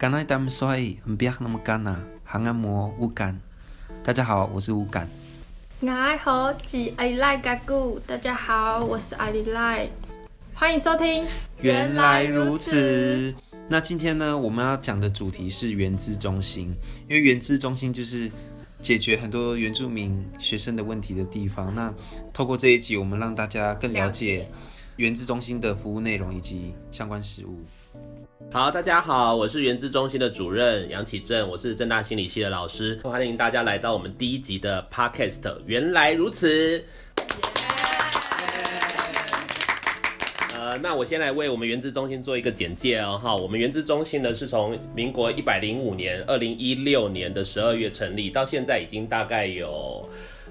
干那么帅，不要那么干呐，行按摩乌干。大家好，我是乌干。爱好吉阿里赖嘎古，大家好，我是阿里赖，欢迎收听。原来如此。那今天呢，我们要讲的主题是原资中心，因为原资中心就是解决很多原住民学生的问题的地方。那透过这一集，我们让大家更了解原资中心的服务内容以及相关事务。好，大家好，我是原资中心的主任杨启正，我是正大心理系的老师，欢迎大家来到我们第一集的 Podcast。原来如此。呃，那我先来为我们原资中心做一个简介哦。哈，我们原资中心呢是从民国一百零五年，二零一六年的十二月成立，到现在已经大概有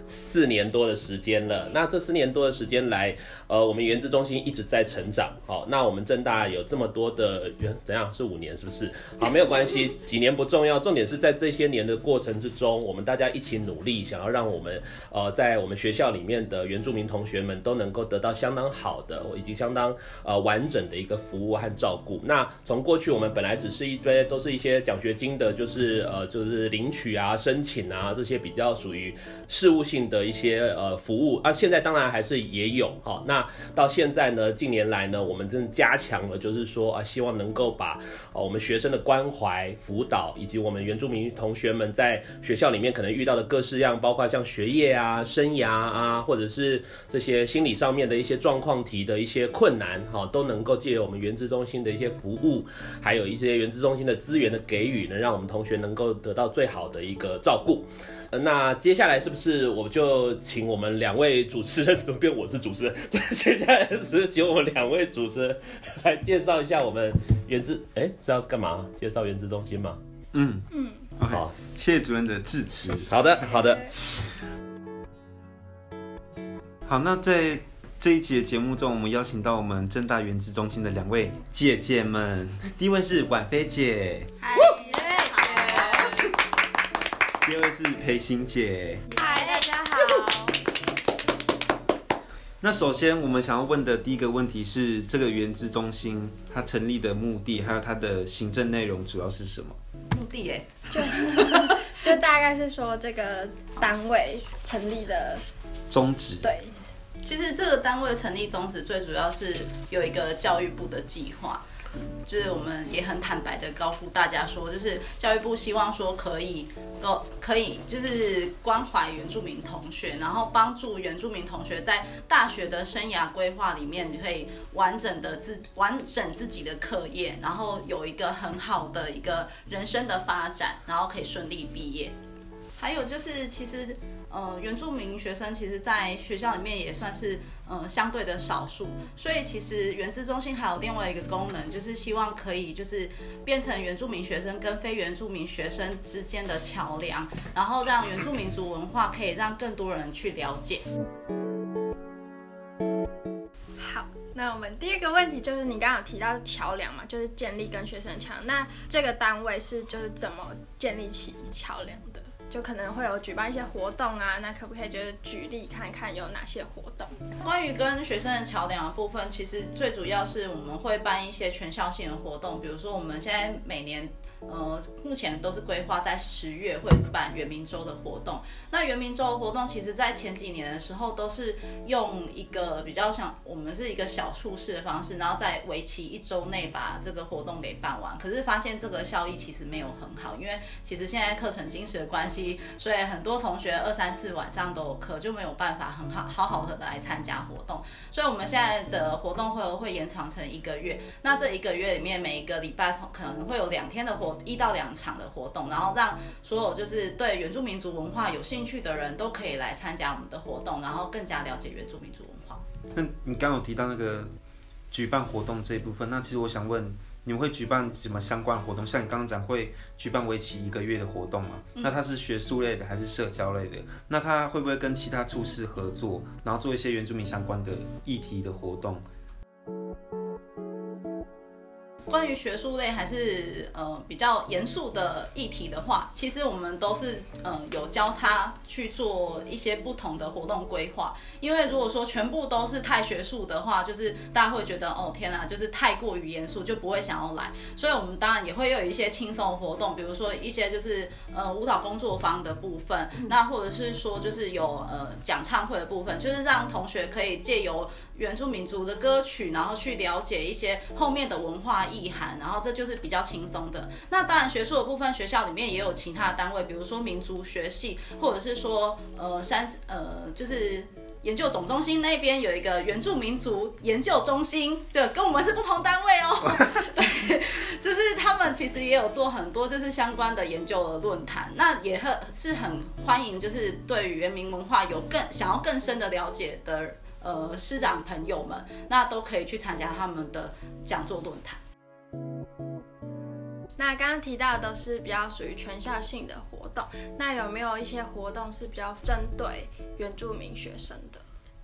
四年多的时间了。那这四年多的时间来。呃，我们原资中心一直在成长，好，那我们正大有这么多的原怎样是五年是不是？好，没有关系，几年不重要，重点是在这些年的过程之中，我们大家一起努力，想要让我们呃在我们学校里面的原住民同学们都能够得到相当好的以及相当呃完整的一个服务和照顾。那从过去我们本来只是一堆都是一些奖学金的，就是呃就是领取啊、申请啊这些比较属于事务性的一些呃服务啊，现在当然还是也有哈那。到现在呢，近年来呢，我们真的加强了，就是说啊，希望能够把啊我们学生的关怀、辅导，以及我们原住民同学们在学校里面可能遇到的各式样，包括像学业啊、生涯啊，或者是这些心理上面的一些状况题的一些困难，哈，都能够借由我们原资中心的一些服务，还有一些原资中心的资源的给予，能让我们同学能够得到最好的一个照顾。那接下来是不是我们就请我们两位主持人，怎么变我是主持人？接下来是请我们两位主持人来介绍一下我们原子，哎，是要干嘛？介绍原子中心吗？嗯嗯，好，谢谢主任的致辞。好的，好的。好，那在这一集的节目中，我们邀请到我们正大原子中心的两位姐姐们，第一位是婉菲姐。嗨。第二位是裴欣姐，嗨，大家好。那首先我们想要问的第一个问题是，这个原资中心它成立的目的，还有它的行政内容主要是什么？目的哎，就 就大概是说这个单位成立的宗旨。对，其实这个单位成立宗旨最主要是有一个教育部的计划。就是我们也很坦白的告诉大家说，就是教育部希望说可以，呃，可以就是关怀原住民同学，然后帮助原住民同学在大学的生涯规划里面，你可以完整的自完整自己的课业，然后有一个很好的一个人生的发展，然后可以顺利毕业。还有就是其实。呃，原住民学生其实，在学校里面也算是呃相对的少数，所以其实原资中心还有另外一个功能，就是希望可以就是变成原住民学生跟非原住民学生之间的桥梁，然后让原住民族文化可以让更多人去了解。好，那我们第二个问题就是你刚刚有提到的桥梁嘛，就是建立跟学生的桥，那这个单位是就是怎么建立起桥梁的？就可能会有举办一些活动啊，那可不可以就是举例看看有哪些活动？关于跟学生的桥梁的部分，其实最主要是我们会办一些全校性的活动，比如说我们现在每年。呃，目前都是规划在十月会办圆明周的活动。那圆明周的活动，其实在前几年的时候，都是用一个比较像我们是一个小处室的方式，然后在为期一周内把这个活动给办完。可是发现这个效益其实没有很好，因为其实现在课程精实的关系，所以很多同学二三四晚上都有课，就没有办法很好好好的来参加活动。所以我们现在的活动会会延长成一个月。那这一个月里面，每一个礼拜可能会有两天的活。一到两场的活动，然后让所有就是对原住民族文化有兴趣的人都可以来参加我们的活动，然后更加了解原住民族文化。那你刚刚有提到那个举办活动这一部分，那其实我想问，你们会举办什么相关活动？像你刚刚讲会举办为期一个月的活动吗？那它是学术类的还是社交类的？那它会不会跟其他处室合作，然后做一些原住民相关的议题的活动？关于学术类还是呃比较严肃的议题的话，其实我们都是呃有交叉去做一些不同的活动规划。因为如果说全部都是太学术的话，就是大家会觉得哦天哪，就是太过于严肃，就不会想要来。所以我们当然也会有一些轻松的活动，比如说一些就是呃舞蹈工作坊的部分，那或者是说就是有呃讲唱会的部分，就是让同学可以借由原住民族的歌曲，然后去了解一些后面的文化意涵，然后这就是比较轻松的。那当然学术的部分，学校里面也有其他的单位，比如说民族学系，或者是说呃山呃就是研究总中心那边有一个原住民族研究中心，这跟我们是不同单位哦。对，就是他们其实也有做很多就是相关的研究的论坛，那也很是很欢迎，就是对于原民文化有更想要更深的了解的。呃，师长朋友们，那都可以去参加他们的讲座论坛。那刚刚提到的都是比较属于全校性的活动，那有没有一些活动是比较针对原住民学生的？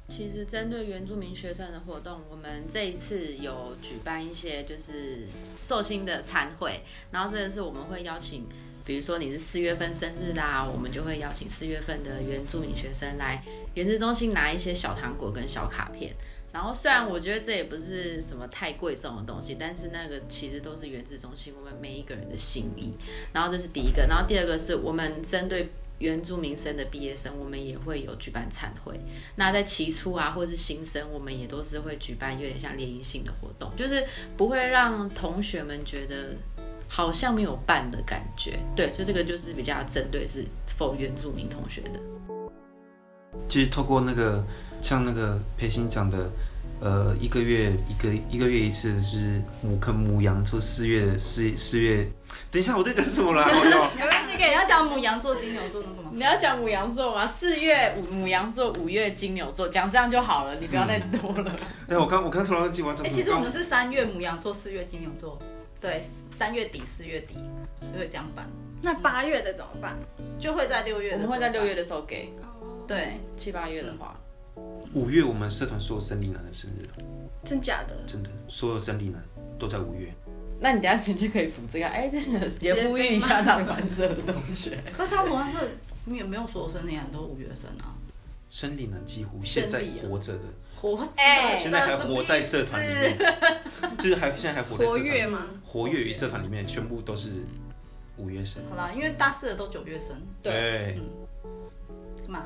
其实针对原住民学生的活动，我们这一次有举办一些就是寿星的餐会，然后这个是我们会邀请。比如说你是四月份生日啦，我们就会邀请四月份的原住民学生来原资中心拿一些小糖果跟小卡片。然后虽然我觉得这也不是什么太贵重的东西，但是那个其实都是源自中心我们每一个人的心意。然后这是第一个，然后第二个是我们针对原住民生的毕业生，我们也会有举办餐会。那在期初啊，或是新生，我们也都是会举办有点像联谊性的活动，就是不会让同学们觉得。好像没有办的感觉，对，所以这个就是比较针对是否原住民同学的。就是透过那个像那个培新讲的，呃，一个月一个一个月一次，就是母坑母羊座四月四四月。等一下，我在讲什么啦？没关系，给你要讲母羊座金牛座那个吗？你要讲母羊座吗？四月母羊座，五月金牛座，讲这样就好了，你不要再多了。哎、嗯欸，我刚我刚突然记完，哎、欸，其实我们是三月母羊座，四月金牛座。对，三月底四月底就会这样办。那八月的怎么办？就会在六月的时候，我们会在六月的时候给。对，七八月的话，五月我们社团所有生理男的生日。真假的？真的，所有生理男都在五月。那你等下前就可以补这个，哎，真的也呼吁一下他们班社的同学。可他们班社有没有所有生理男都五月生啊？生理男几乎现在活着的。活哎，现在还活在社团里面，就是还现在还活在社团活跃吗？活跃于社团里面，全部都是五月生。好啦，因为大四的都九月生。对，什么？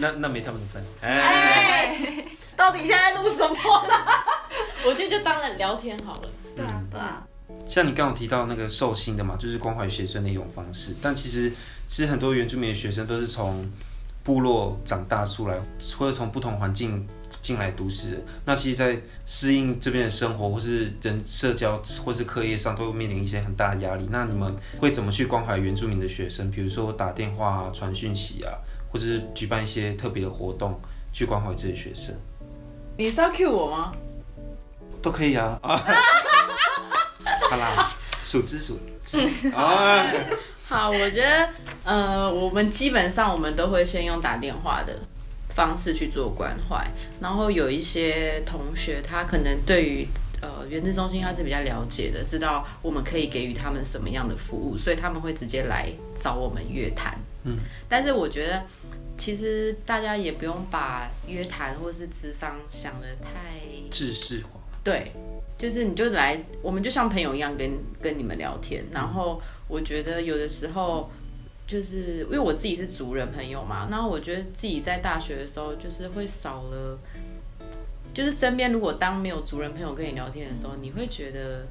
那那没他们的份。哎，到底现在录什么呢？我觉得就当然聊天好了。对啊，对啊。像你刚刚提到那个寿星的嘛，就是关怀学生的一种方式。但其实，其实很多原住民的学生都是从部落长大出来，或者从不同环境。进来都市，那其实，在适应这边的生活，或是人社交，或是课业上，都会面临一些很大的压力。那你们会怎么去关怀原住民的学生？比如说打电话啊、传讯息啊，或者是举办一些特别的活动，去关怀这些学生。你是要 cue 我吗？都可以啊。啊 好啦，数之数。啊。好，我觉得，呃，我们基本上我们都会先用打电话的。方式去做关怀，然后有一些同学，他可能对于呃原子中心他是比较了解的，知道我们可以给予他们什么样的服务，所以他们会直接来找我们约谈。嗯，但是我觉得其实大家也不用把约谈或是智商想的太制式化。对，就是你就来，我们就像朋友一样跟跟你们聊天，然后我觉得有的时候。就是因为我自己是族人朋友嘛，然后我觉得自己在大学的时候，就是会少了，就是身边如果当没有族人朋友跟你聊天的时候，你会觉得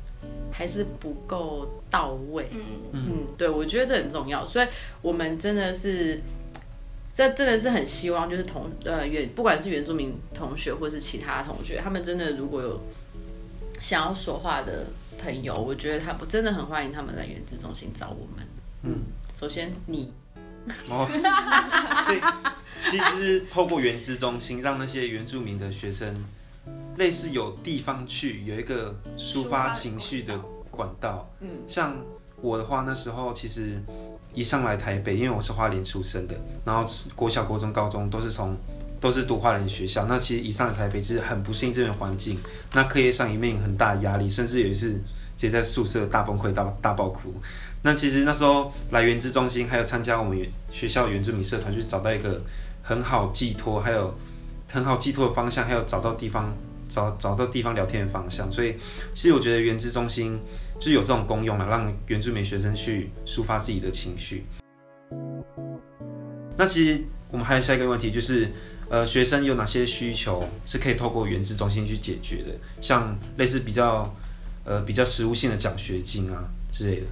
还是不够到位。嗯嗯，对，我觉得这很重要，所以我们真的是，这真的是很希望，就是同呃原不管是原住民同学或是其他同学，他们真的如果有想要说话的朋友，我觉得他不真的很欢迎他们来原子中心找我们。嗯。首先你，哦，所以其实透过原资中心，让那些原住民的学生，类似有地方去，有一个抒发情绪的管道。嗯，像我的话，那时候其实一上来台北，因为我是花莲出生的，然后国小、国中、高中都是从都是读花莲学校，那其实一上来台北就是很不适应这边环境，那课业上也面临很大的压力，甚至有一次直接在宿舍大崩溃、大大爆哭。那其实那时候来原资中心，还有参加我们学校原住民社团，去找到一个很好寄托，还有很好寄托的方向，还有找到地方找找到地方聊天的方向。所以，其实我觉得原资中心就有这种功用了，让原住民学生去抒发自己的情绪。那其实我们还有下一个问题，就是呃，学生有哪些需求是可以透过原资中心去解决的？像类似比较呃比较实务性的奖学金啊之类的。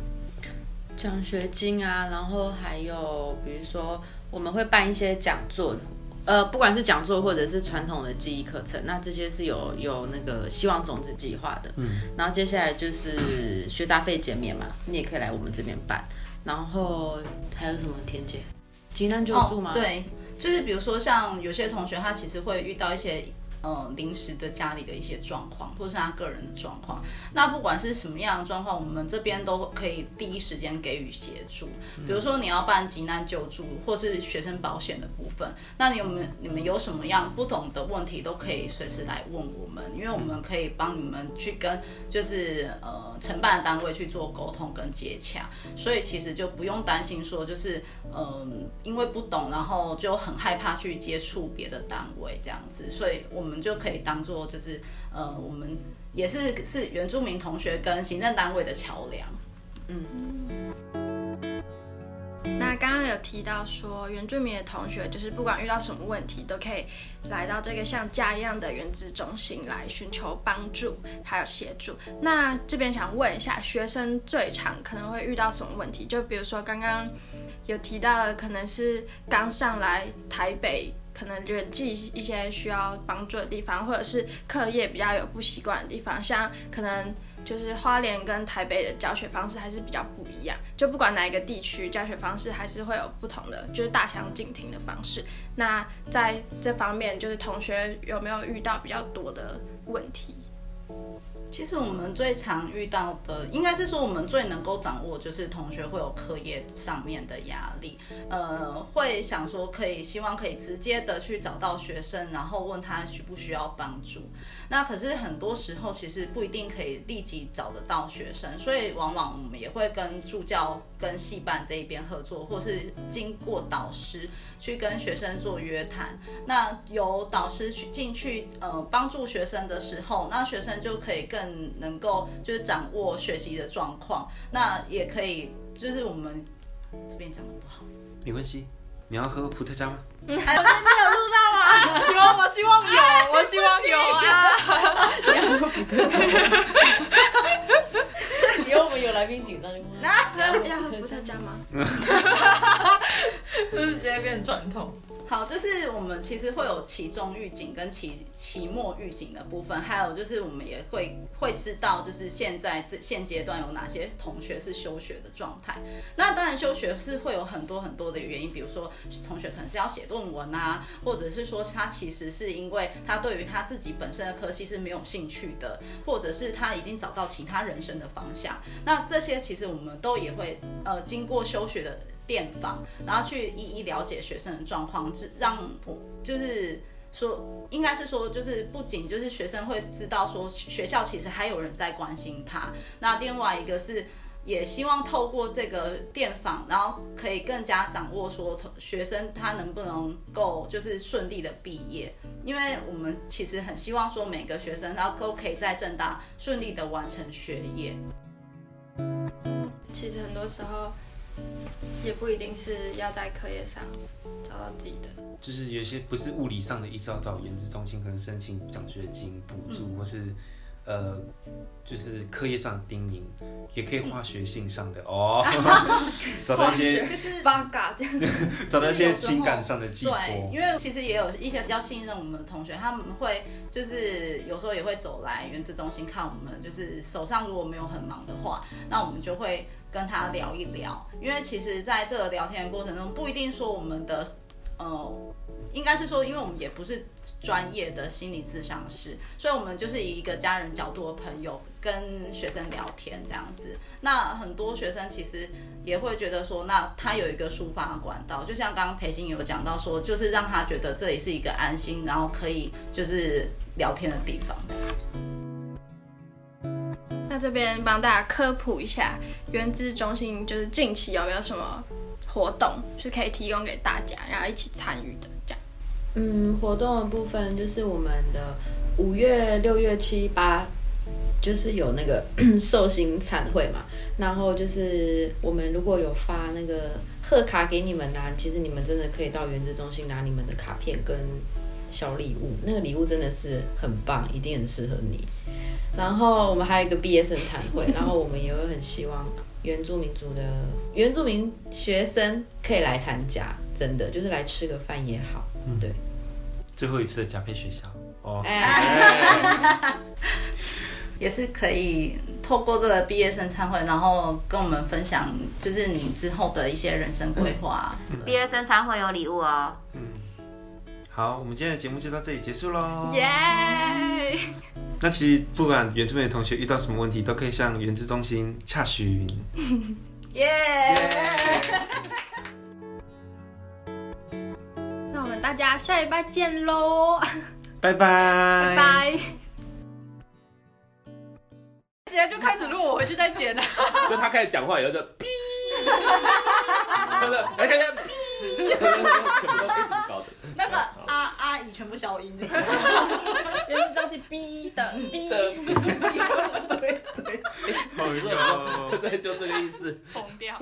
奖学金啊，然后还有比如说我们会办一些讲座，呃，不管是讲座或者是传统的记忆课程，那这些是有有那个希望种子计划的。嗯，然后接下来就是学杂费减免嘛，你也可以来我们这边办。然后还有什么？田姐，急难救助吗？哦，对，就是比如说像有些同学他其实会遇到一些。呃，临时的家里的一些状况，或是他个人的状况，那不管是什么样的状况，我们这边都可以第一时间给予协助。比如说你要办急难救助，或是学生保险的部分，那你们你们有什么样不懂的问题，都可以随时来问我们，因为我们可以帮你们去跟就是呃承办的单位去做沟通跟接洽，所以其实就不用担心说就是嗯、因为不懂，然后就很害怕去接触别的单位这样子，所以我们。我们就可以当做就是呃，我们也是是原住民同学跟行政单位的桥梁。嗯，那刚刚有提到说，原住民的同学就是不管遇到什么问题，都可以来到这个像家一样的原子中心来寻求帮助还有协助。那这边想问一下，学生最常可能会遇到什么问题？就比如说刚刚有提到的，可能是刚上来台北。可能人际一些需要帮助的地方，或者是课业比较有不习惯的地方，像可能就是花莲跟台北的教学方式还是比较不一样，就不管哪一个地区教学方式还是会有不同的，就是大相径庭的方式。那在这方面，就是同学有没有遇到比较多的问题？其实我们最常遇到的，应该是说我们最能够掌握，就是同学会有课业上面的压力，呃，会想说可以，希望可以直接的去找到学生，然后问他需不需要帮助。那可是很多时候其实不一定可以立即找得到学生，所以往往我们也会跟助教、跟系办这一边合作，或是经过导师去跟学生做约谈。那由导师去进去，呃，帮助学生的时候，那学生就可以更。更能够就是掌握学习的状况，那也可以就是我们这边讲的不好，没关系。你要喝伏特加吗？嗯，还有没有录到吗？有，我希望有，我希望有啊。你要喝伏特加？以后我们有来宾紧张就问。那要喝伏特加吗？就是直接变传统。好，就是我们其实会有期中预警跟期期末预警的部分，还有就是我们也会会知道，就是现在这现阶段有哪些同学是休学的状态。那当然休学是会有很多很多的原因，比如说同学可能是要写论文啊，或者是说他其实是因为他对于他自己本身的科系是没有兴趣的，或者是他已经找到其他人生的方向。那这些其实我们都也会呃经过休学的。电访，然后去一一了解学生的状况，让就是说，应该是说，就是不仅就是学生会知道说学校其实还有人在关心他，那另外一个是也希望透过这个电访，然后可以更加掌握说学生他能不能够就是顺利的毕业，因为我们其实很希望说每个学生然后都可以在正大顺利的完成学业。其实很多时候。也不一定是要在课业上找到自己的，就是有些不是物理上的，一直要找原资中心，可能申请奖学金补助，嗯、或是呃，就是课业上的叮咛，也可以化学性上的哦，找到一些就是八嘎这样，找到一些情感上的寄托。对，因为其实也有一些比较信任我们的同学，他们会就是有时候也会走来原子中心看我们，就是手上如果没有很忙的话，那我们就会。跟他聊一聊，因为其实在这个聊天的过程中，不一定说我们的，呃，应该是说，因为我们也不是专业的心理咨商师，所以我们就是以一个家人角度的朋友跟学生聊天这样子。那很多学生其实也会觉得说，那他有一个抒发管道，就像刚刚培新有讲到说，就是让他觉得这里是一个安心，然后可以就是聊天的地方。这边帮大家科普一下，原资中心就是近期有没有什么活动是可以提供给大家，然后一起参与的这样。嗯，活动的部分就是我们的五月、六月、七八，就是有那个 寿星餐会嘛。然后就是我们如果有发那个贺卡给你们呢、其实你们真的可以到原资中心拿你们的卡片跟小礼物，那个礼物真的是很棒，一定很适合你。然后我们还有一个毕业生餐会，然后我们也会很希望原住民族的原住民学生可以来参加，真的就是来吃个饭也好。嗯、对，最后一次的甲配学校哦，也是可以透过这个毕业生餐会，然后跟我们分享，就是你之后的一些人生规划。毕、嗯、业生餐会有礼物哦。嗯，好，我们今天的节目就到这里结束喽。耶、那其实不管原住民的同学遇到什么问题，都可以向原资中心洽询。耶、那我们大家下礼拜见喽！拜拜！拜拜！直接就开始录，我回去再剪了。就他开始讲话以后就哔，来看看哔，全部都一直搞的。那个全部消音，就 原来都是 B 的哔。对对对，对，就这个意思。疯掉。